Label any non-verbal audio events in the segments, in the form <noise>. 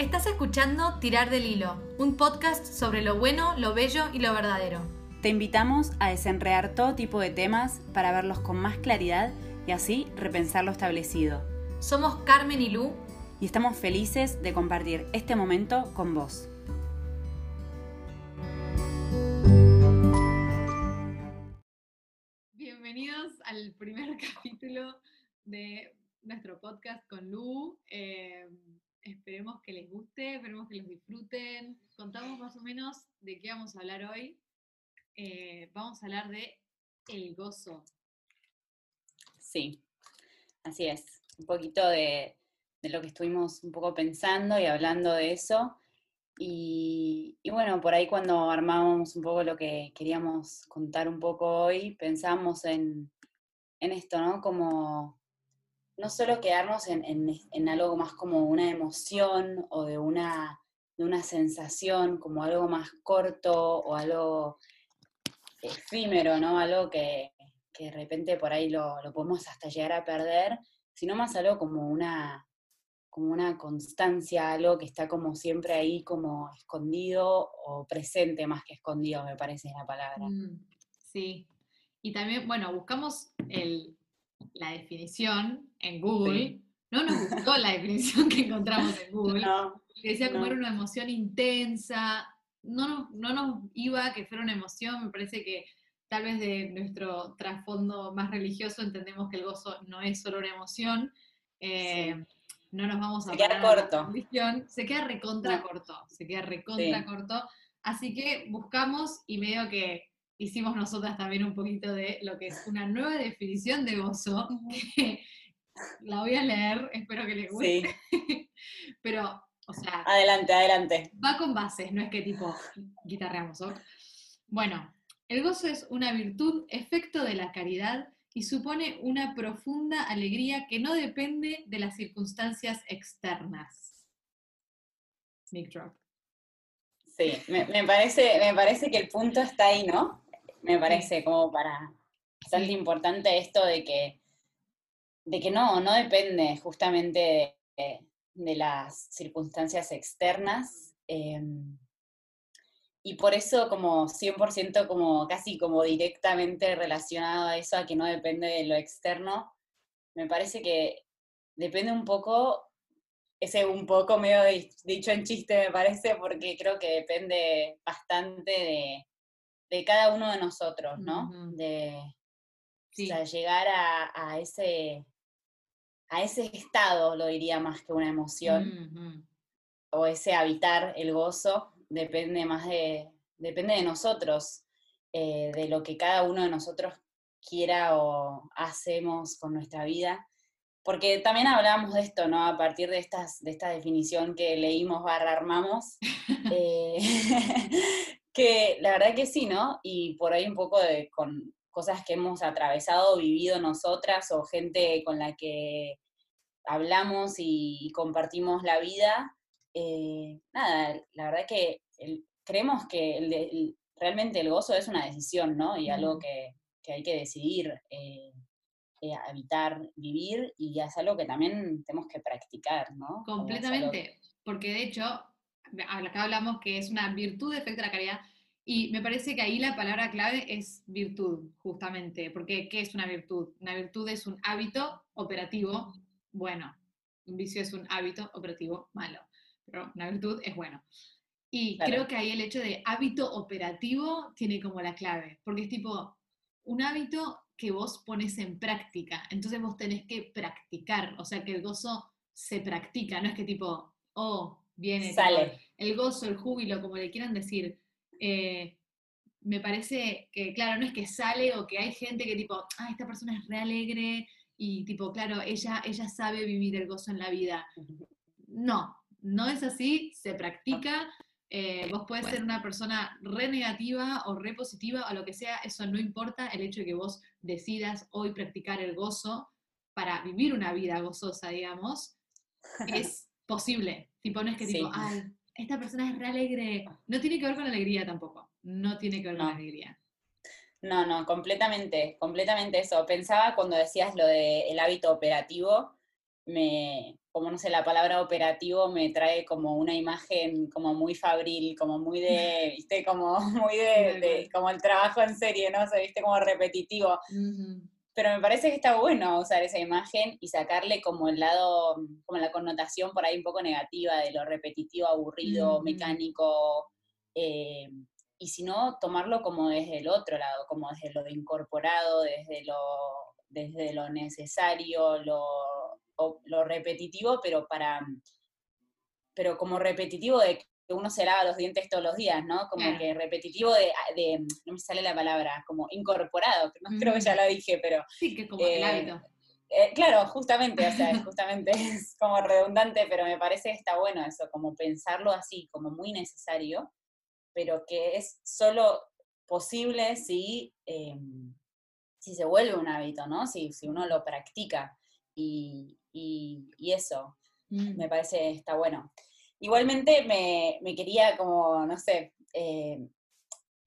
Estás escuchando Tirar del Hilo, un podcast sobre lo bueno, lo bello y lo verdadero. Te invitamos a desenredar todo tipo de temas para verlos con más claridad y así repensar lo establecido. Somos Carmen y Lu y estamos felices de compartir este momento con vos. Bienvenidos al primer <laughs> capítulo de nuestro podcast con Lu. Eh, Esperemos que les guste, esperemos que los disfruten. Contamos más o menos de qué vamos a hablar hoy. Eh, vamos a hablar de el gozo. Sí, así es. Un poquito de, lo que estuvimos un poco pensando y hablando de eso. Y, bueno, por ahí cuando armamos un poco lo que queríamos contar un poco hoy, pensamos en, en esto, ¿no? Como no solo quedarnos en, algo más como una emoción o de una, de una sensación, como algo más corto o algo efímero, ¿no? Algo que, de repente por ahí lo, podemos hasta llegar a perder, sino más algo como una, como una constancia, algo que está como siempre ahí como escondido o presente más que escondido, me parece la palabra. Mm, sí. Y también, bueno, buscamos el, la definición en Google. No nos gustó la definición que encontramos en <laughs> Google. que decía como era una emoción intensa. No, no nos iba que fuera una emoción. Me parece que tal vez de nuestro trasfondo más religioso entendemos que el gozo no es solo una emoción. Eh, no nos vamos a... Se queda corto. Se queda recontra corto. Se queda recontra corto. Así que buscamos y medio que hicimos nosotras también un poquito de lo que es una nueva definición de gozo, que la voy a leer, espero que les guste. <laughs> Pero, o sea... Adelante, adelante. Va con bases, no es que tipo guitarreamos. Bueno, el gozo es una virtud, efecto de la caridad y supone una profunda alegría que no depende de las circunstancias externas. Mic drop. Sí, me, me, parece, me parece que el punto está ahí, ¿no? Me parece como para bastante importante esto de que, de que no, no depende justamente de, las circunstancias externas. Em, y por eso como 100% como casi como directamente relacionado a eso, a que no depende de lo externo, me parece que depende un poco, ese un poco medio dicho en chiste me parece, porque creo que depende bastante de, de cada uno de nosotros, ¿no? De llegar a, ese, a ese estado, lo diría más que una emoción, o ese habitar el gozo, depende más de, depende de nosotros, eh, de lo que cada uno de nosotros quiera o hacemos con nuestra vida. Porque también hablábamos de esto, ¿no? A partir de, estas, de esta definición que leímos barra armamos, <laughs> eh, <laughs> que la verdad que sí, ¿no? Y por ahí un poco de con cosas que hemos atravesado, vivido nosotras o gente con la que hablamos y, compartimos la vida. Eh, nada, la verdad que creemos que realmente el gozo es una decisión, ¿no? Y algo que, hay que decidir eh, eh, habitar, vivir, y es algo que también tenemos que practicar, ¿no? Completamente, porque de hecho acá hablamos que es una virtud de efecto de la caridad, y me parece que ahí la palabra clave es virtud, justamente, porque ¿qué es una virtud? Una virtud es un hábito operativo bueno, un vicio es un hábito operativo malo, pero una virtud es bueno. Y creo que ahí el hecho de hábito operativo tiene como la clave, porque es tipo un hábito que vos pones en práctica, entonces vos tenés que practicar, o sea que el gozo se practica, no es que tipo, oh, viene Sale. el gozo, el júbilo, como le quieran decir, eh, me parece que, claro, no es que sale o que hay gente que tipo, ah, esta persona es re alegre y tipo, claro, ella, ella sabe vivir el gozo en la vida. No, no es así, se practica. Eh, vos puedes ser una persona re negativa o re positiva o lo que sea, eso no importa. El hecho de que vos decidas hoy practicar el gozo para vivir una vida gozosa, digamos, es <laughs> posible. Tipo, no es que tipo, ay, esta persona es re alegre. No tiene que ver con la alegría tampoco. No tiene que ver con la alegría. No, no, completamente, completamente eso. Pensaba cuando decías lo del hábito operativo, me, como no sé, la palabra operativo me trae como una imagen como muy fabril, como muy de, <laughs> viste, como <laughs> muy de, como el trabajo en serie, ¿no? O sea, viste, como repetitivo. Pero me parece que está bueno usar esa imagen y sacarle como el lado, como la connotación por ahí un poco negativa de lo repetitivo, aburrido, mecánico, eh, y si no, tomarlo como desde el otro lado, como desde lo de incorporado, desde lo, desde lo necesario, lo lo repetitivo, pero para pero como repetitivo de que uno se lava los dientes todos los días, ¿no? Como que repetitivo de, no me sale la palabra, como incorporado, no <laughs> creo que ya lo dije, pero... Sí, que como el eh, hábito. Eh, claro, justamente, o sea, justamente <laughs> es como redundante, pero me parece que está bueno eso, como pensarlo así, como muy necesario, pero que es solo posible si, em, si se vuelve un hábito, ¿no? Si, si uno lo practica. Y, y, eso mm. me parece está bueno. Igualmente me, quería como, no sé, eh,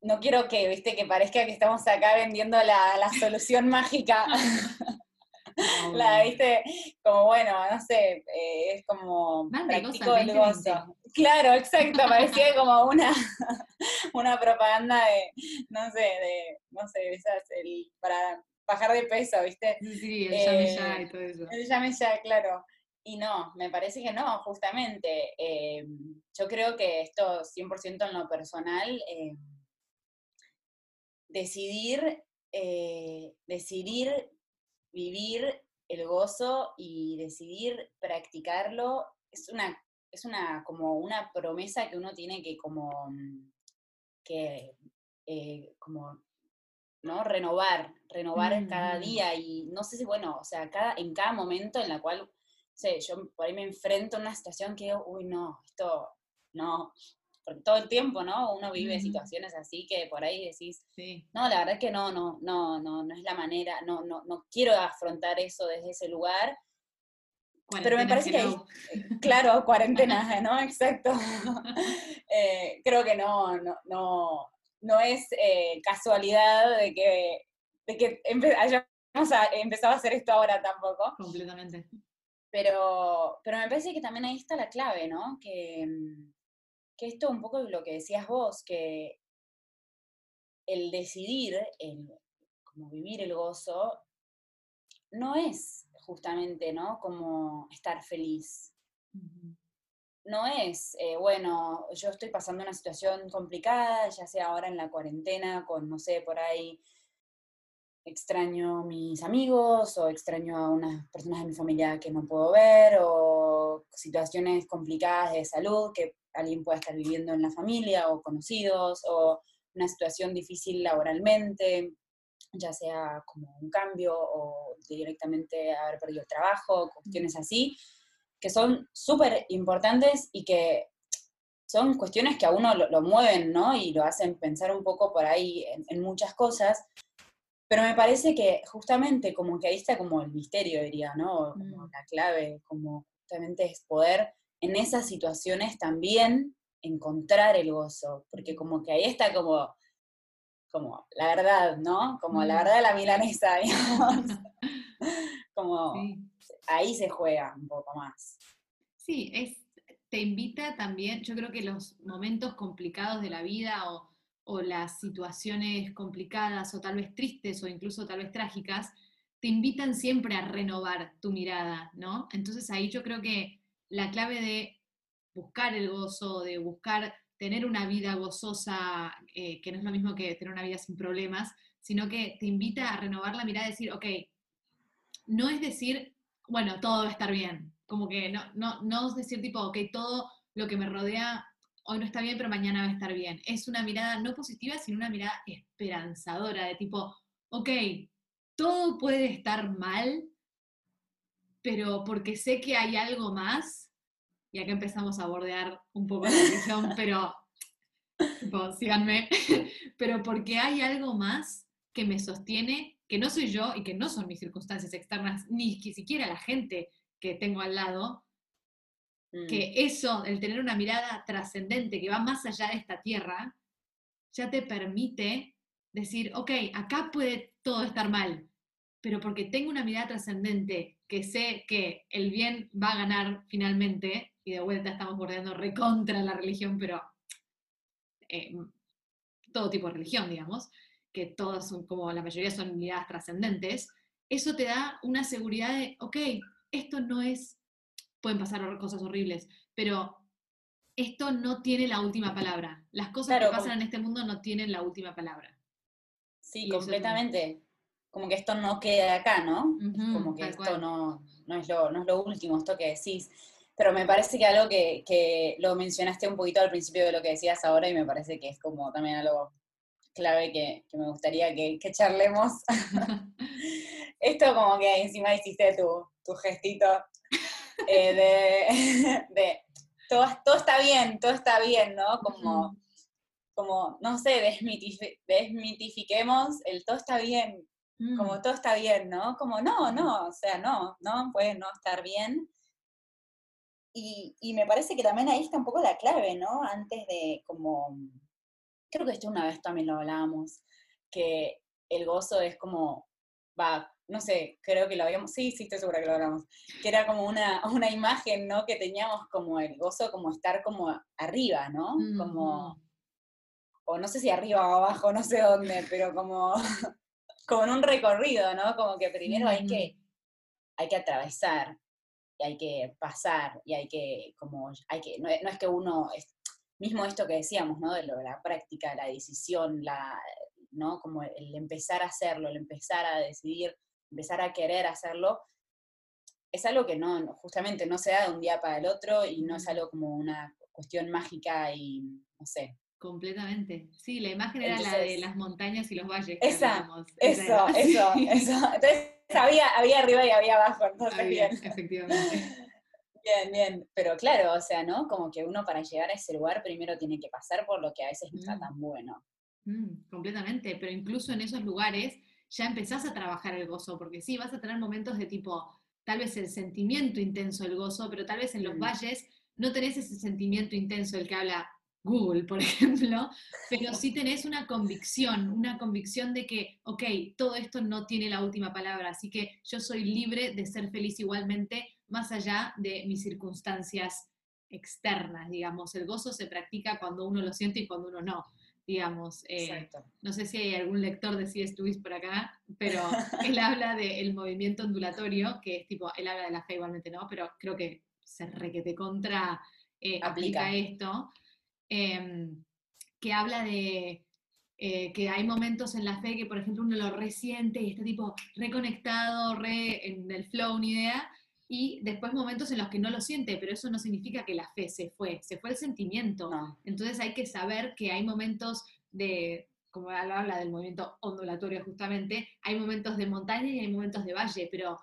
no quiero que, viste, que parezca que estamos acá vendiendo la, solución <laughs> mágica. la, viste, como bueno, no sé, eh, es como practico el gozo. Claro, exacto, parecía <laughs> como una, <laughs> una propaganda de, no sé, de, no sé, esas, el, para bajar de peso, ¿viste? Sí, el llame ya y todo eso. El llame ya, claro. Y no, me parece que no, justamente. Eh, yo creo que esto 100% en lo personal, eh, decidir, eh, decidir vivir el gozo y decidir practicarlo es una, es una, como una promesa que uno tiene que como, que, como ¿no? Renovar, renovar cada día y no sé si, bueno, o sea, cada, en cada momento en la cual, sé, yo por ahí me enfrento a una situación que digo, uy, no, esto, no, porque todo el tiempo, ¿no? Uno vive situaciones así que por ahí decís, no, la verdad es que no, no, no, no, no es la manera, no, no, no quiero afrontar eso desde ese lugar. Pero me parece que, ahí, claro, cuarentena, <laughs> ¿no? Exacto. <laughs> Eh, creo que no, no, no, no es eh, casualidad de que, de que hayamos empezado a hacer esto ahora tampoco. Completamente. Pero, pero me parece que también ahí está la clave, ¿no? Que, que esto un poco es lo que decías vos, que el decidir, el como vivir el gozo, no es justamente, ¿no? Como estar feliz no es, eh, bueno, yo estoy pasando una situación complicada, ya sea ahora en la cuarentena, con, no sé, por ahí extraño a mis amigos o extraño a unas personas de mi familia que no puedo ver o situaciones complicadas de salud que alguien pueda estar viviendo en la familia o conocidos o una situación difícil laboralmente, ya sea como un cambio o directamente haber perdido el trabajo, cuestiones así que son súper importantes y que son cuestiones que a uno lo, mueven, ¿no? Y lo hacen pensar un poco por ahí en, muchas cosas. Pero me parece que justamente como que ahí está como el misterio, diría, ¿no? Como mm. la clave, como justamente es poder en esas situaciones también encontrar el gozo, porque como que ahí está como, como la verdad, ¿no? Como la mm. verdad de la milanesa, <laughs> digamos. <laughs> como ahí se juega un poco más. Sí, es, te invita también, yo creo que los momentos complicados de la vida o, las situaciones complicadas o tal vez tristes o incluso tal vez trágicas, te invitan siempre a renovar tu mirada, ¿no? Entonces ahí yo creo que la clave de buscar el gozo, de buscar tener una vida gozosa, eh, que no es lo mismo que tener una vida sin problemas, sino que te invita a renovar la mirada y decir, ok, no es decir, bueno, todo va a estar bien. Como que no, no, no es decir tipo, ok, todo lo que me rodea hoy no está bien, pero mañana va a estar bien. Es una mirada no positiva, sino una mirada esperanzadora, de tipo, ok, todo puede estar mal, pero porque sé que hay algo más, y acá empezamos a bordear un poco la religión, <laughs> pero, tipo, síganme, <laughs> pero porque hay algo más que me sostiene que no soy yo y que no son mis circunstancias externas, ni siquiera la gente que tengo al lado, que mm. eso, el tener una mirada trascendente que va más allá de esta tierra, ya te permite decir, ok, acá puede todo estar mal, pero porque tengo una mirada trascendente que sé que el bien va a ganar finalmente, y de vuelta estamos bordeando recontra la religión, pero eh, todo tipo de religión, digamos, que todas son, como la mayoría son unidades trascendentes, eso te da una seguridad de, ok, esto no es, pueden pasar cosas horribles, pero esto no tiene la última palabra. Las cosas que pasan en este mundo no tienen la última palabra. Sí, completamente. Como que esto no queda acá, ¿no? como que esto no, no, es lo, no es lo último, esto que decís. Pero me parece que algo que, que, lo mencionaste un poquito al principio de lo que decías ahora y me parece que es como también algo clave que, que me gustaría que, que charlemos. <laughs> Esto como que encima hiciste tu, tu gestito eh, de, <laughs> de todo, todo, está bien, todo está bien, ¿no? Como, como no sé, desmitifiquemos el todo está bien, como mm. todo está bien, ¿no? Como no, no, o sea, no, no puede no estar bien. Y, y, me parece que también ahí está un poco la clave, ¿no? Antes de como, creo que esto una vez también lo hablábamos, que el gozo es como, va, no sé, creo que lo habíamos, sí, sí, estoy segura que lo hablamos, que era como una, <laughs> una imagen, ¿no? Que teníamos como el gozo, como estar como arriba, ¿no? Como, o no sé si arriba o abajo, no sé dónde, pero como, <laughs> como en un recorrido, ¿no? Como que primero hay que, hay que atravesar, y hay que pasar, y hay que, como, hay que, no, es que uno, mismo esto que decíamos, ¿no? De lo, la práctica, la decisión, la, ¿no? Como el empezar a hacerlo, el empezar a decidir, empezar a querer hacerlo, es algo que no, justamente no se da de un día para el otro y no es algo como una cuestión mágica y, no sé, Completamente. Sí, la imagen era la de las montañas y los valles. Esa, eso, eso, <laughs> eso. Entonces había, había arriba y había abajo, entonces bien. Efectivamente. Bien, bien. Pero claro, o sea, ¿no? Como que uno para llegar a ese lugar primero tiene que pasar por lo que a veces no está mm. tan bueno. Mm, completamente, pero incluso en esos lugares ya empezás a trabajar el gozo, porque sí, vas a tener momentos de tipo, tal vez el sentimiento intenso del gozo, pero tal vez en los mm. valles no tenés ese sentimiento intenso del que habla Google, por <laughs> ejemplo, pero sí tenés una convicción, una convicción de que, ok, todo esto no tiene la última palabra, así que yo soy libre de ser feliz igualmente, más allá de mis circunstancias externas, digamos. El gozo se practica cuando uno lo siente y cuando uno no digamos. Eh, no sé si hay algún lector de C.S. Lewis por acá, pero <laughs> él habla del movimiento ondulatorio, que es tipo, él habla de la fe igualmente, ¿no? Pero creo que se requete contra eh, aplica. esto, em, que habla de eh, que hay momentos en la fe que, por ejemplo, uno lo resiente y está tipo reconectado, re en el flow, una idea, y después momentos en los que no lo siente, pero eso no significa que la fe se fue, se fue el sentimiento. Entonces hay que saber que hay momentos de, como habla del movimiento ondulatorio justamente, hay momentos de montaña y hay momentos de valle, pero,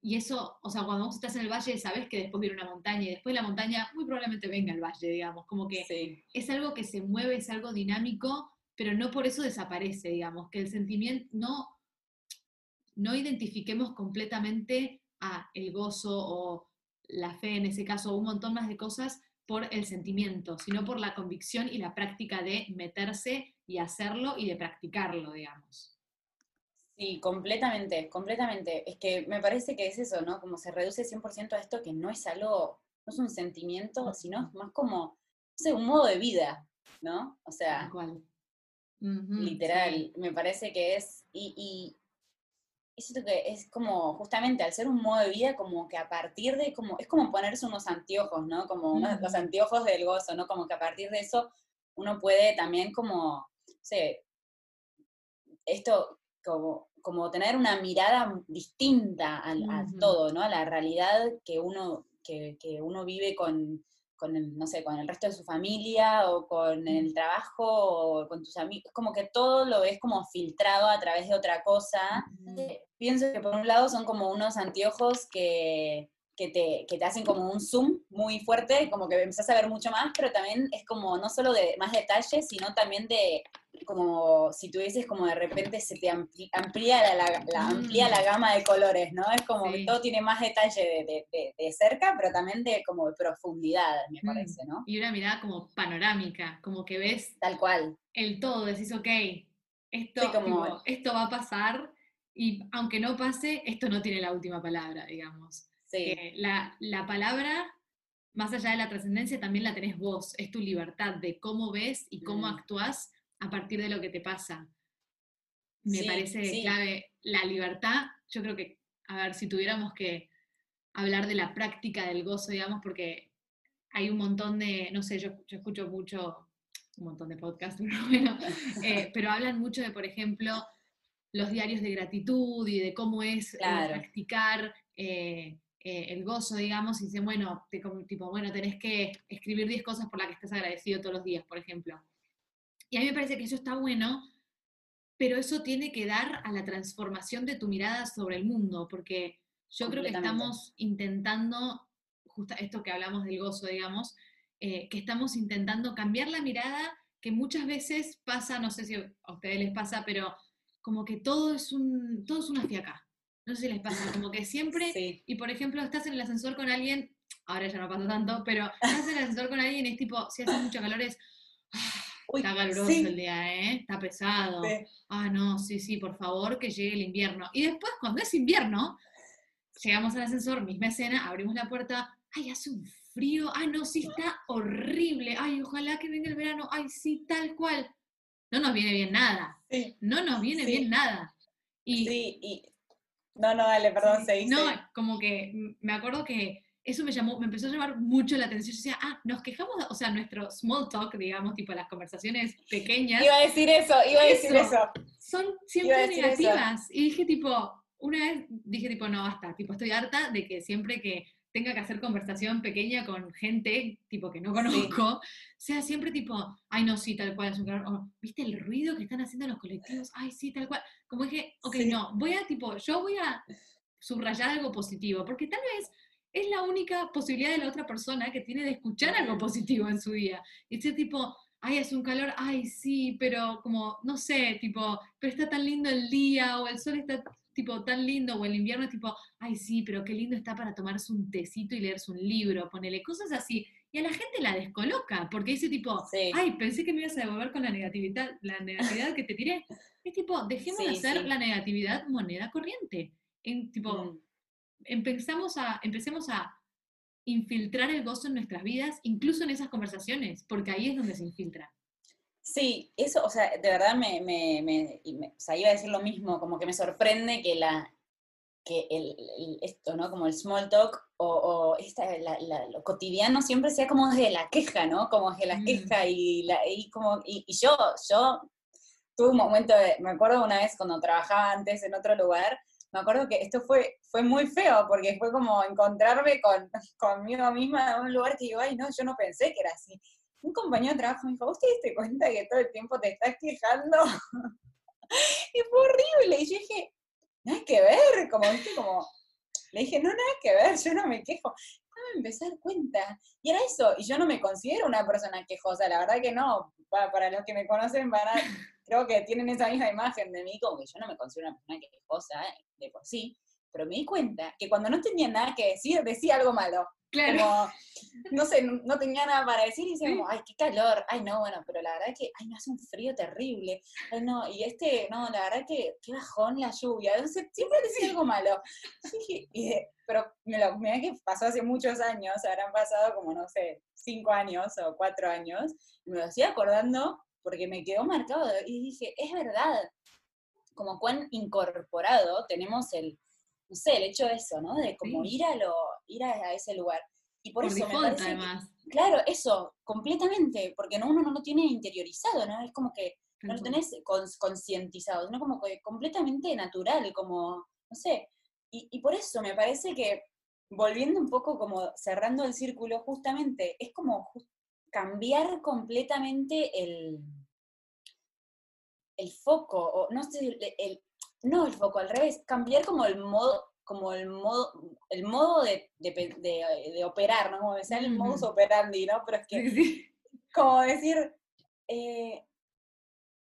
y eso, o sea, cuando vos estás en el valle sabes que después viene una montaña y después la montaña muy probablemente venga el valle, digamos, como que es algo que se mueve, es algo dinámico, pero no por eso desaparece, digamos, que el sentimiento no, no identifiquemos completamente a el gozo o la fe, en ese caso, un montón más de cosas por el sentimiento, sino por la convicción y la práctica de meterse y hacerlo y de practicarlo, digamos. Sí, completamente, completamente. Es que me parece que es eso, ¿no? Como se reduce 100% a esto que no es algo, no es un sentimiento, sino es más como, no sé, un modo de vida, ¿no? O sea, literal, me parece que es, y, es que es como, justamente al ser un modo de vida, como que a partir de, como, es como ponerse unos anteojos, ¿no? Como los anteojos del gozo, ¿no? Como que a partir de eso uno puede también como, no sé, esto, como, como tener una mirada distinta a, todo, ¿no? A la realidad que uno, que, que uno vive con, con el, no sé, con el resto de su familia o con el trabajo o con tus amigos, como que todo lo ves como filtrado a través de otra cosa. Pienso que por un lado son como unos anteojos que, que te, que te, hacen como un zoom muy fuerte, como que empezás a ver mucho más, pero también es como no solo de más detalles, sino también de como si tuvieses como de repente se te amplía la, la, amplía la mm. gama de colores, ¿no? Es como que todo tiene más detalle de, de, de, cerca, pero también de como de profundidad, me mm. parece, ¿no? Y una mirada como panorámica, como que ves tal cual el todo, decís, ok, esto, como, esto va a pasar y aunque no pase, esto no tiene la última palabra, digamos. Sí. la, la palabra, más allá de la trascendencia, también la tenés vos, es tu libertad de cómo ves y cómo Mm. actúas a partir de lo que te pasa. Me Sí, parece sí. clave la libertad. Yo creo que, a ver, si tuviéramos que hablar de la práctica del gozo, digamos, porque hay un montón de, no sé, yo, yo escucho mucho, un montón de podcasts, <laughs> pero bueno, eh, pero hablan mucho de, por ejemplo, los diarios de gratitud y de cómo es eh, practicar eh, eh, el gozo, digamos, y dicen, bueno, te- tipo, bueno, tenés que escribir 10 cosas por las que estás agradecido todos los días, por ejemplo. Y a mí me parece que eso está bueno, pero eso tiene que dar a la transformación de tu mirada sobre el mundo, porque yo creo que estamos intentando, justo esto que hablamos del gozo, digamos, eh, que estamos intentando cambiar la mirada que muchas veces pasa, no sé si a ustedes les pasa, pero como que todo es, un, todo es una fiaca. No sé si les pasa, como que siempre Sí. y por ejemplo, estás en el ascensor con alguien, ahora ya no pasa tanto, pero estás en el ascensor con alguien y es tipo, si hace mucho calor es, "Ah, Uy, está caluroso sí. el día, ¿eh? Está pesado. Sí. Ah, no, sí, sí, por favor, que llegue el invierno. Y después, cuando es invierno, llegamos al ascensor, misma escena, abrimos la puerta, ay, hace un frío, ah, no, sí, está horrible, ay, ojalá que venga el verano, ay, sí, tal cual. No nos viene bien nada, Sí. no nos viene bien nada. Y Sí, y... No, no, dale, perdón, se no, como que me acuerdo que eso me llamó, me empezó a llamar mucho la atención. Yo decía, ah, nos quejamos, o sea, nuestro small talk, digamos, tipo las conversaciones pequeñas, Iba a decir eso, iba a decir Eso. eso. son siempre eso. negativas. Y dije, tipo, una vez dije, tipo, no, basta, tipo, estoy harta de que siempre que tenga que hacer conversación pequeña con gente, tipo, que no conozco, sea siempre tipo, ay, no, sí, tal cual, es un calor", o, ¿viste el ruido que están haciendo los colectivos? Ay, sí, tal cual. Como dije, ok, Sí. no, voy a, tipo, yo voy a subrayar algo positivo, porque tal vez es la única posibilidad de la otra persona que tiene de escuchar algo positivo en su día. Y ese tipo, ay, es un calor, ay, sí, pero como, no sé, tipo, pero está tan lindo el día, o el sol está tipo tan lindo, o el invierno es tipo, ay, sí, pero qué lindo está para tomarse un tecito y leerse un libro, ponele cosas así. Y a la gente la descoloca, porque dice tipo, Sí. ay, pensé que me ibas a devolver con la negatividad, la negatividad que te tiré. Es tipo, dejemos de hacer sí. la negatividad moneda corriente. En, tipo, Mm. empezamos a, empecemos a infiltrar el gozo en nuestras vidas, incluso en esas conversaciones, porque ahí es donde se infiltra. Sí, eso, o sea, de verdad me, me, me- me- o sea, iba a decir lo mismo, como que me sorprende que la que el, el- esto, ¿no? Como el small talk o, o esta, la- la- lo cotidiano siempre sea como desde la queja, ¿no? Como desde la queja y, la, y como, y, y yo, yo tuve un momento de, me acuerdo una vez cuando trabajaba antes en otro lugar, me acuerdo que esto fue, fue muy feo, porque fue como encontrarme con, <laughs> conmigo misma en un lugar que digo, ay, no, yo no pensé que era así. Un compañero de trabajo me dijo, ¿vos te diste cuenta que todo el tiempo te estás quejando? <laughs> y fue horrible. Y yo dije, nada que ver, como, viste, como, le dije, no, nada que ver, yo no me quejo. No me a dar cuenta. Y era eso, y yo no me considero una persona quejosa, la verdad que no. Pa- Para, los que me conocen, van a- creo que tienen esa misma imagen de mí, como que yo no me considero una persona quejosa de por sí. Pero me di cuenta que cuando no tenía nada que decir, decía algo malo. Claro. Como, no sé, no, tenía nada para decir y decía como, ay, qué calor, ay, no, bueno, pero la verdad que, ay, no hace un frío terrible, ay, no, y este, no, la verdad que, qué bajón la lluvia, entonces siempre decía algo malo. <laughs> Y y, pero me lo, mira que pasó hace muchos años, habrán pasado como, no sé, cinco años o cuatro años, y me lo estoy acordando porque me quedó marcado, y dije, es verdad, como cuán incorporado tenemos el, no sé, el hecho de eso, ¿no? De como Sí. ir a lo, ir a, ese lugar. Y por, Por eso me parece que- claro, eso, completamente, porque no, uno no lo tiene interiorizado, ¿no? Es como que no lo tenés concientizado, sino como que completamente natural, como, no sé. Y, y por eso me parece que, volviendo un poco como cerrando el círculo, justamente, es como cambiar completamente el, el foco, o no sé, el, el- no el foco, al revés, cambiar como el modo, como el modo, el modo de, de de- de operar, ¿no? Como sale el modus Ujú. operandi, ¿no? Pero es que Sí, sí. como decir, eh,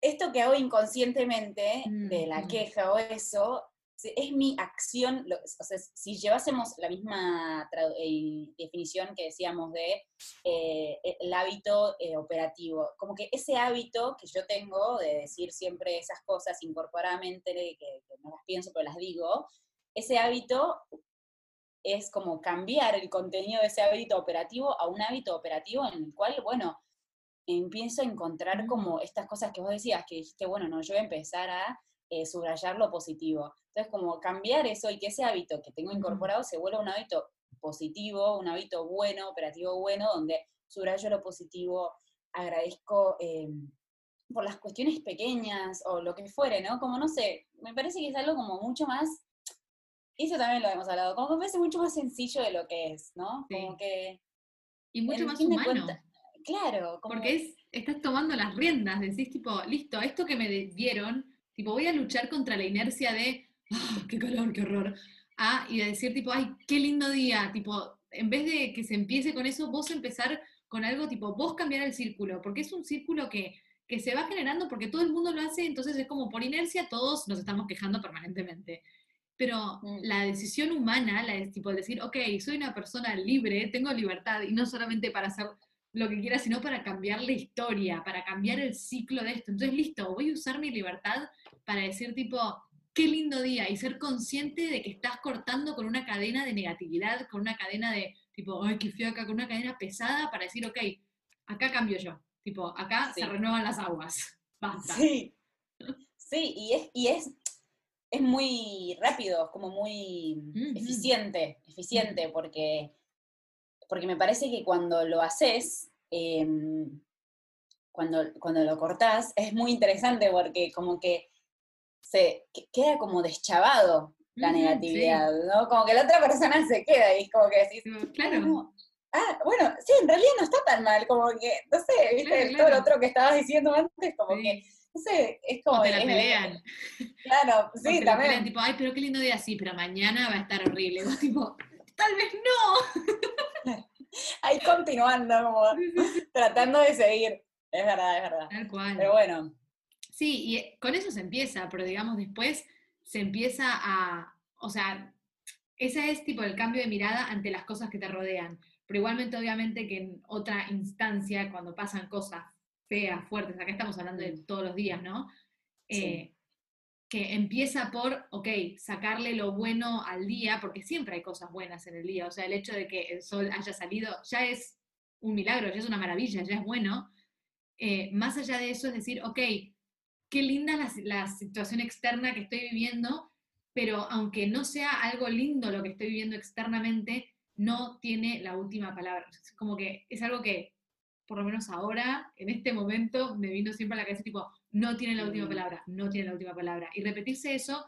esto que hago inconscientemente de la Mm, mm. queja o eso, es mi acción, o sea, si llevásemos la misma eh, definición que decíamos de eh, el hábito eh, operativo, como que ese hábito que yo tengo de decir siempre esas cosas incorporadamente, que, que no las pienso pero las digo, ese hábito es como cambiar el contenido de ese hábito operativo a un hábito operativo en el cual, bueno, empiezo a encontrar como estas cosas que vos decías, que dijiste, bueno, no, yo voy a empezar a eh, subrayar lo positivo. Entonces, como cambiar eso y que ese hábito que tengo incorporado se vuelva un hábito positivo, un hábito bueno, operativo bueno, donde subrayo lo positivo, agradezco eh, por las cuestiones pequeñas o lo que fuere, ¿no? Como no sé, me parece que es algo como mucho más, eso también lo hemos hablado, como que me parece mucho más sencillo de lo que es, ¿no? Como que... Y mucho más humano. claro. Porque es, estás tomando las riendas, decís tipo, listo, esto que me dieron, Tipo, voy a luchar contra la inercia de, ah, <laughs> qué calor, qué horror. Ah, y de decir, tipo, ay, qué lindo día. Tipo, en vez de que se empiece con eso, vos empezar con algo tipo, vos cambiar el círculo, porque es un círculo que, que se va generando porque todo el mundo lo hace, entonces es como por inercia todos nos estamos quejando permanentemente. Pero mm. la decisión humana, la es tipo decir, ok, soy una persona libre, tengo libertad, y no solamente para hacer lo que quiera, sino para cambiar la historia, para cambiar el ciclo de esto. Entonces, listo, voy a usar mi libertad para decir tipo, qué lindo día y ser consciente de que estás cortando con una cadena de negatividad, con una cadena de tipo, ay, qué acá, con una cadena pesada para decir, ok, acá cambio yo, tipo, acá se renuevan las aguas, basta. Sí, sí, y es, y es, es muy rápido, como muy eficiente, eficiente, porque, porque me parece que cuando lo haces, em, cuando, cuando lo cortás, es muy interesante porque como que se queda como deschavado la negatividad, ¿no? Como que la otra persona <laughs> se queda y es como que decís, claro. Ah, bueno, sí, en realidad no está tan mal, como que, no sé, viste, todo lo otro que estabas diciendo antes, como que, no sé, es como... O te la pelean. Claro, sí, también. Pelean, tipo, ay, pero qué lindo día, sí, pero mañana va a estar horrible. Vos <laughs> tipo, tal vez no. <laughs> Ahí continuando, como tratando de seguir. Es verdad, es verdad. Tal cual. Pero bueno, Sí, y con eso se empieza, pero digamos después se empieza a, o sea, ese es tipo el cambio de mirada ante las cosas que te rodean. Pero igualmente, obviamente, que en otra instancia, cuando pasan cosas feas, fuertes, acá estamos hablando de todos los días, ¿no? Eh, que empieza por, ok, sacarle lo bueno al día, porque siempre hay cosas buenas en el día. O sea, el hecho de que el sol haya salido ya es un milagro, ya es una maravilla, ya es bueno. Eh, más allá de eso es decir, ok, qué linda la, situación externa que estoy viviendo, pero aunque no sea algo lindo lo que estoy viviendo externamente, no tiene la última palabra. Es como que es algo que, por lo menos ahora, en este momento, me vino siempre a la cabeza tipo, no tiene la última mm. palabra, no tiene la última palabra. Y repetirse eso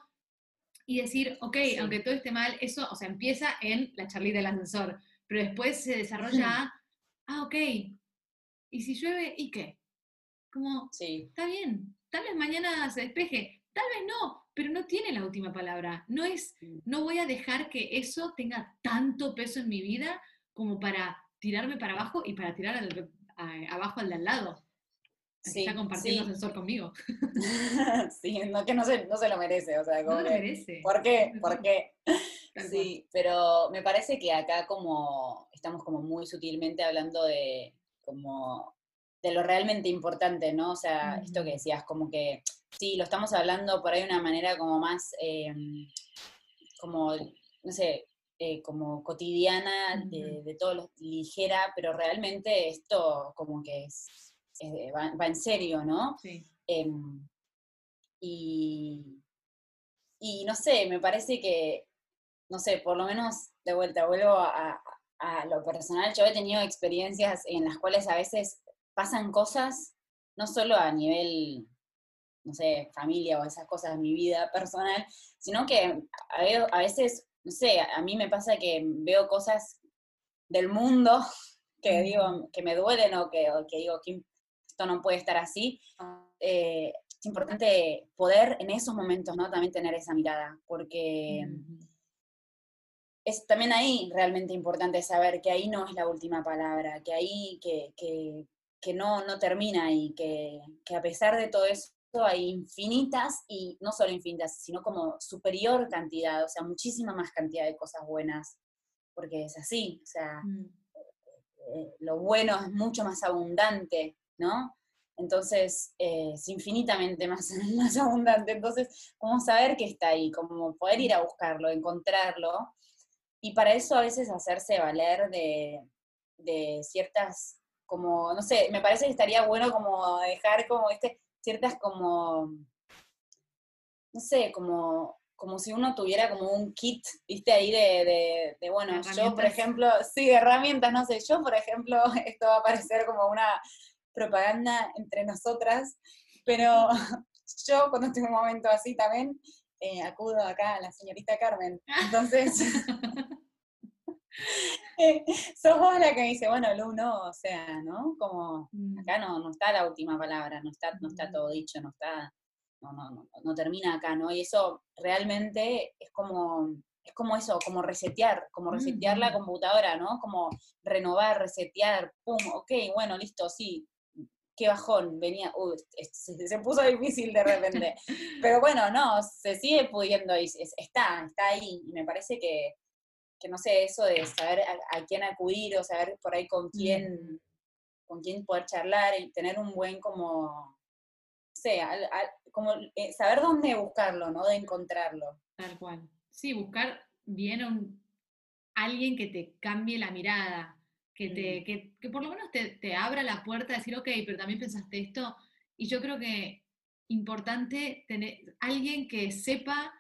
y decir, ok, aunque todo esté mal, eso, o sea, empieza en la charlita del ascensor, pero después se desarrolla <laughs> ah, ok, ¿y si llueve? ¿Y qué? Como, sí. está bien, tal vez mañana se despeje, tal vez no, pero no tiene la última palabra. No es, no voy a dejar que eso tenga tanto peso en mi vida como para tirarme para abajo y para tirar abajo al de al lado. Sí, está compartiendo ascensor conmigo. <laughs> sí, no, que no se, no se lo merece, o sea, no lo merece. ¿Por qué? ¿Por qué? sí, pero me parece que acá como estamos como muy sutilmente hablando de como de lo realmente importante, ¿no? O sea, esto que decías, como que sí, lo estamos hablando por ahí de una manera como más, em, como, no sé, eh, como cotidiana, de, todo lo ligera, pero realmente esto como que es, va, en serio, ¿no? Sí. Em, y, y no sé, me parece que, no sé, por lo menos de vuelta, vuelvo a, a lo personal, yo he tenido experiencias en las cuales a veces pasan cosas, no solo a nivel, no sé, familia o esas cosas de mi vida personal, sino que a, veces, no sé, a mí me pasa que veo cosas del mundo <laughs> que digo, que me duelen o que, que digo que esto no puede estar así. Eh, es importante poder en esos momentos, ¿no? También tener esa mirada, porque es también ahí realmente importante saber que ahí no es la última palabra, que ahí, que, que, que no, no termina y que, a pesar de todo eso hay infinitas y no solo infinitas, sino como superior cantidad, o sea, muchísima más cantidad de cosas buenas, porque es así, o sea, mm. eh, lo bueno es mucho más abundante, ¿no? Entonces, eh, es infinitamente más, <laughs> más abundante. Entonces, ¿cómo saber que está ahí? Como poder ir a buscarlo, encontrarlo. Y para eso a veces hacerse valer de, de ciertas, como, no sé, me parece que estaría bueno como dejar como este, ciertas como, no sé, como, como si uno tuviera como un kit, viste, ahí de, de, bueno, yo por ejemplo, sí, herramientas, no sé, yo por ejemplo, <laughs> esto va a parecer como una propaganda entre nosotras, pero <laughs> yo cuando tengo un momento así también, eh, acudo acá a la señorita Carmen. Entonces, <laughs> <laughs> sos vos la que me dice, bueno, Lu, no, o sea, ¿no? Como, mm. acá no, no está la última palabra, no está, no está mm. todo dicho, no está, no, no, no, no termina acá, ¿no? Y eso realmente es como, es como eso, como resetear, como resetear la computadora, ¿no? Como renovar, resetear, pum, ok, bueno, listo, sí, qué bajón, venía, se, puso difícil de repente. <laughs> Pero bueno, no, se sigue pudiendo, y está, está ahí, y me parece que, que no sé, eso de saber a, quién acudir o saber por ahí con quién, con quién poder charlar y tener un buen como, no sé, como eh, saber dónde buscarlo, ¿no? De encontrarlo. Tal cual. Sí, buscar bien a un, alguien que te cambie la mirada, que, te, mm. que, que, por lo menos te, te, abra la puerta a decir, ok, pero también pensaste esto. Y yo creo que importante tener alguien que sepa,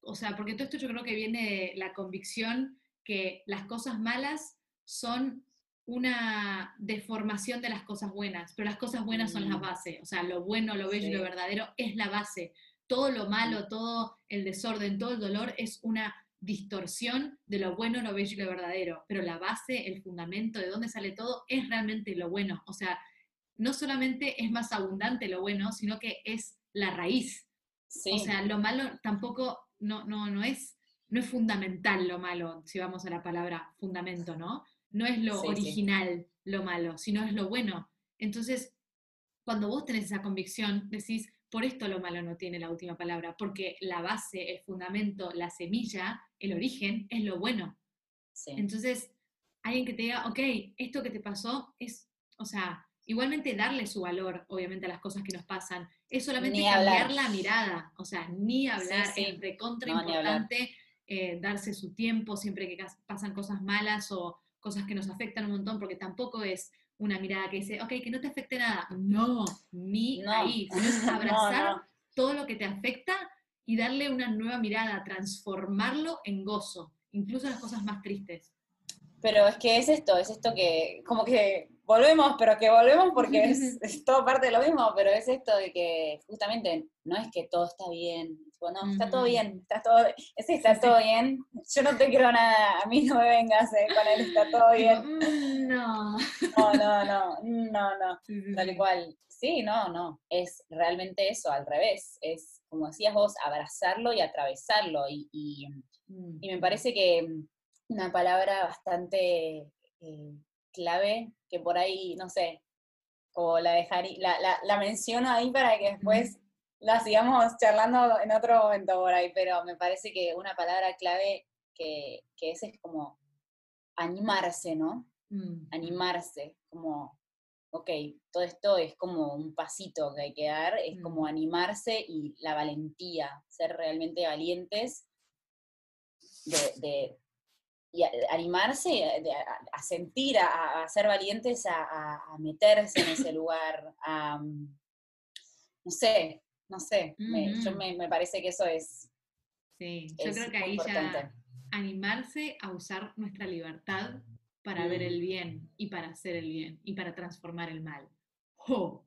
o sea, porque todo esto yo creo que viene de la convicción que las cosas malas son una deformación de las cosas buenas, pero las cosas buenas son la mm. base, o sea, lo bueno, lo bello y lo verdadero es la base. Todo lo malo, todo el desorden, todo el dolor es una distorsión de lo bueno, lo bello y lo verdadero, pero la base, el fundamento de dónde sale todo es realmente lo bueno. O sea, no solamente es más abundante lo bueno, sino que es la raíz. O sea, lo malo tampoco no, no, no, es, no es fundamental lo malo, si vamos a la palabra fundamento, ¿no? No es lo original lo malo, sino es lo bueno. Entonces, cuando vos tenés esa convicción, decís, por esto lo malo no tiene la última palabra, porque la base, el fundamento, la semilla, el origen es lo bueno. Entonces, alguien que te diga, ok, esto que te pasó es, o sea, igualmente darle su valor, obviamente, a las cosas que nos pasan, es solamente cambiar la mirada, o sea, ni hablar, es recontra importante eh, darse su tiempo siempre que pasan cosas malas o cosas que nos afectan un montón, porque tampoco es una mirada que dice, ok, que no te afecte nada. No, ni ahí. <laughs> es abrazar todo lo que te afecta y darle una nueva mirada, transformarlo en gozo, incluso las cosas más tristes. Pero es que es esto, es esto que, como que volvemos, pero que volvemos porque es, <laughs> es todo parte de lo mismo, pero es esto de que justamente no es que todo está bien, no, está todo bien, está todo, ese está todo bien, yo no te quiero nada, a mí no me vengas eh, con él, está todo bien. Mm, no. No, no, no, no, no, <laughs> tal cual. Sí, no, no, es realmente eso, al revés, es como decías vos, abrazarlo y atravesarlo, y, y, mm. me parece que una palabra bastante eh, clave, que por ahí, no sé, como la dejaría, la, la, la menciono ahí para que después la sigamos charlando en otro momento por ahí, pero me parece que una palabra clave que, que es, es como animarse, ¿no? Mm. Animarse, como, ok, todo esto es como un pasito que hay que dar, es como mm. animarse y la valentía, ser realmente valientes de, y animarse a, sentir, a, ser valientes, a, meterse en ese lugar, a, no sé, no sé, me, yo me, parece que eso es. Sí, yo creo que ahí ya animarse a usar nuestra libertad para ver el mm. bien y para hacer el bien y para transformar el mal.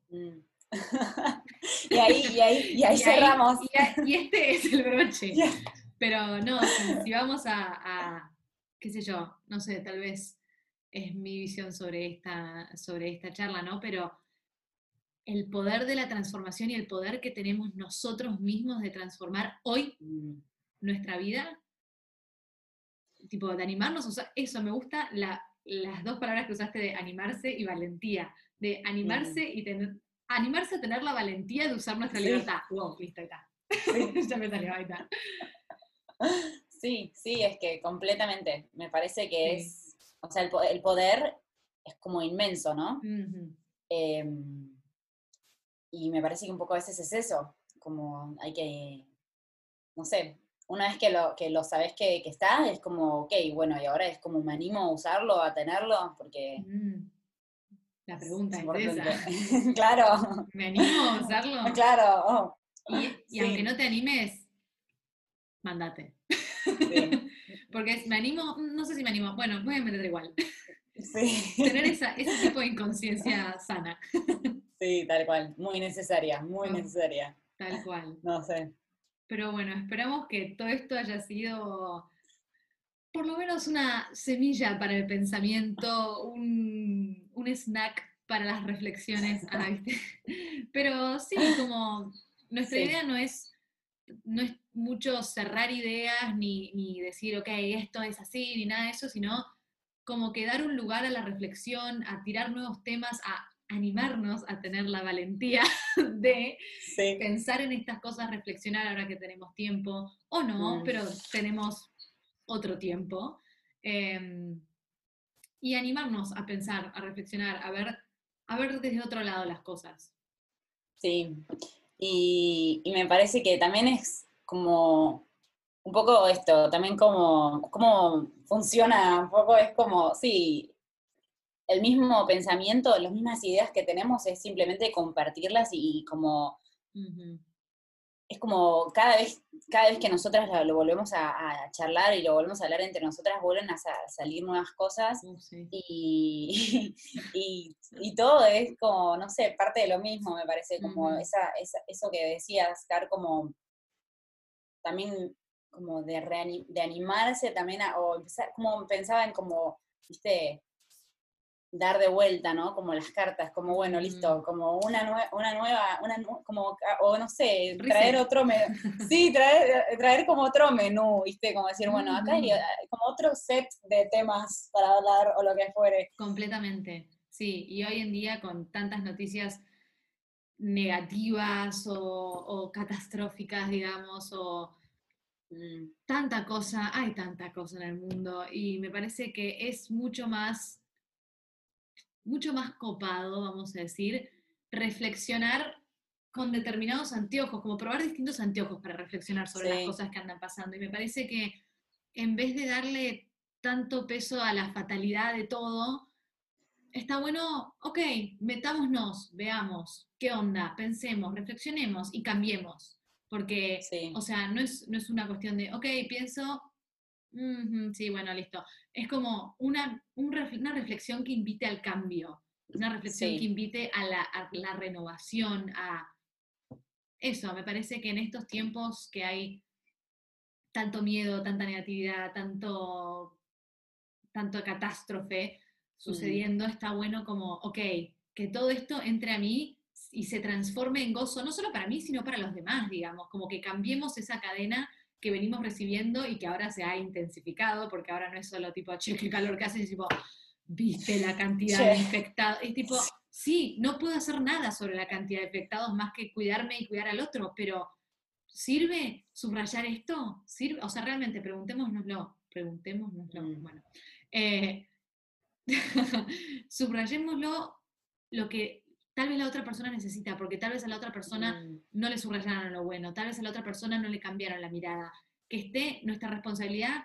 Mm. <laughs> y ahí, y ahí, y ahí <laughs> cerramos. y, este es el broche. <laughs> Pero no, si, vamos a, a, qué sé yo, no sé, tal vez es mi visión sobre esta, sobre esta charla, ¿no? Pero el poder de la transformación y el poder que tenemos nosotros mismos de transformar hoy mm. nuestra vida, tipo de animarnos, o sea, eso me gusta las dos palabras que usaste de animarse y valentía, de animarse y tener, animarse a tener la valentía de usar nuestra Sí. libertad. Wow, listo, ahí está. Sí. <laughs> ya me salió, ahí está. <laughs> Sí, sí, es que completamente. Me parece que Sí. es, o sea, el, el poder es como inmenso, ¿no? Em, y me parece que un poco a veces es eso, como hay que, no sé, una vez que lo, que lo sabes que, que está, es como, ok, bueno, y ahora es como me animo a usarlo, a tenerlo, porque Mm. La es pregunta es, importante. esa. <laughs> claro, ¿Me animo a usarlo? <laughs> claro. oh, Y, y Sí. aunque no te animes, mandate. Sí, <laughs> Porque me animo, no sé si me animo, bueno, voy a meter igual. sí, <laughs> Tener esa, ese tipo de inconsciencia sana, sí, tal cual, muy necesaria, muy necesaria, tal cual. no sé. Pero bueno, esperamos que todo esto haya sido por lo menos una semilla para el pensamiento, un, un snack para las reflexiones. Ah. <laughs> Pero sí, como nuestra Sí. idea no es, no es mucho cerrar ideas ni, ni decir, ok, esto es así, ni nada de eso, sino como que dar un lugar a la reflexión, a tirar nuevos temas, a animarnos a tener la valentía <laughs> de Sí, pensar en estas cosas, reflexionar ahora que tenemos tiempo, o no, Mm. pero tenemos otro tiempo. eh, y animarnos a pensar, a reflexionar, a ver, a ver desde otro lado las cosas. sí. Y, me parece que también es como un poco esto, también como cómo funciona, un poco es como, sí, el mismo pensamiento, las mismas ideas que tenemos es simplemente compartirlas y, como. Es como cada vez, cada vez que nosotras lo, volvemos a, a charlar y lo volvemos a hablar entre nosotras, vuelven a sa- salir nuevas cosas Uh, sí. y, <laughs> <laughs> y, y todo es como, no sé, parte de lo mismo, me parece, como esa, esa- eso que decías, Car, como también como de, de animarse también a, o empezar, como pensaba en como, viste, dar de vuelta, ¿no? Como las cartas, como bueno, listo, como una, nue- una nueva, una nu- como, o no sé, traer Reset. otro menú, <laughs> sí, traer, traer como otro menú, viste, como decir, bueno, acá hay Ujú. eh, como otro set de temas para hablar o lo que fuere. Completamente, sí. Y hoy en día con tantas noticias negativas o, o catastróficas, digamos, o Mm, tanta cosa, hay tanta cosa en el mundo y me parece que es mucho más, mucho más copado, vamos a decir, reflexionar con determinados anteojos, como probar distintos anteojos para reflexionar sobre las cosas que andan pasando. Y me parece que en vez de darle tanto peso a la fatalidad de todo, está bueno, ok, metámonos, veamos, qué onda, pensemos, reflexionemos y cambiemos. Porque, Sí. o sea, no es, no es una cuestión de, ok, pienso, sí, bueno, listo. Es como una, un una reflexión que invite al cambio, una reflexión Sí. que invite a la, a la renovación, a eso. Me parece que en estos tiempos que hay tanto miedo, tanta negatividad, tanto, tanto catástrofe sucediendo, está bueno como, ok, que todo esto entre a mí y se transforme en gozo, no solo para mí, sino para los demás, digamos, como que cambiemos esa cadena que venimos recibiendo y que ahora se ha intensificado, porque ahora no es solo tipo, che, qué calor que hace, es tipo, viste la cantidad de Che. infectados, es tipo, sí, no puedo hacer nada sobre la cantidad de infectados más que cuidarme y cuidar al otro, pero ¿sirve subrayar esto? ¿Sirve? O sea, realmente preguntémonoslo, preguntémonoslo, Mm. bueno. Eh, <laughs> subrayémoslo lo que tal vez la otra persona necesita, porque tal vez a la otra persona Mm, no le subrayaron lo bueno, tal vez a la otra persona no le cambiaron la mirada. Que esté nuestra responsabilidad,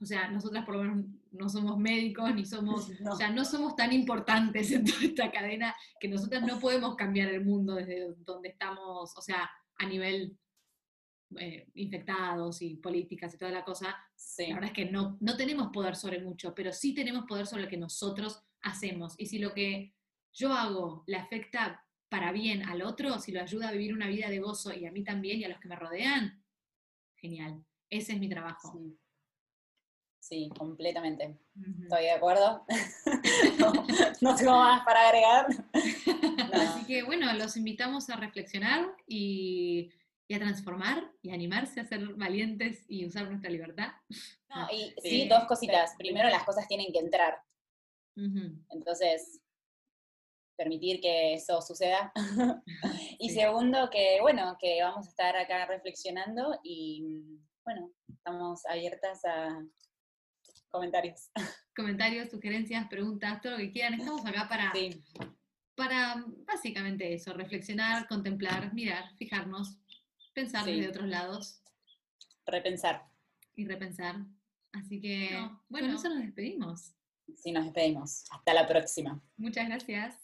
o sea, nosotras por lo menos no somos médicos, ni somos, <laughs> No. o sea, no somos tan importantes en toda esta cadena que nosotras no podemos cambiar el mundo desde donde estamos, o sea, a nivel eh, infectados y políticas y toda la cosa. Sí. La verdad es que no, no tenemos poder sobre mucho, pero sí tenemos poder sobre lo que nosotros hacemos. Y si lo que yo hago le afecta para bien al otro, si lo ayuda a vivir una vida de gozo y a mí también y a los que me rodean, genial. Ese es mi trabajo. Sí. Sí, completamente. Estoy de acuerdo. <laughs> no, no tengo más para agregar. <laughs> Así que bueno, los invitamos a reflexionar y, y a transformar y animarse a ser valientes y usar nuestra libertad. No, y <laughs> sí, Sí. dos cositas. Primero, las cosas tienen que entrar. Entonces, permitir que eso suceda. <laughs> y segundo, que bueno, que vamos a estar acá reflexionando y bueno, estamos abiertas a comentarios. <laughs> Comentarios, sugerencias, preguntas, todo lo que quieran. Estamos acá para, para básicamente eso, reflexionar, contemplar, mirar, fijarnos, pensar de otros lados. Repensar. Y repensar. Así que, bueno, con eso nos despedimos. Sí, nos despedimos. Hasta la próxima. Muchas gracias.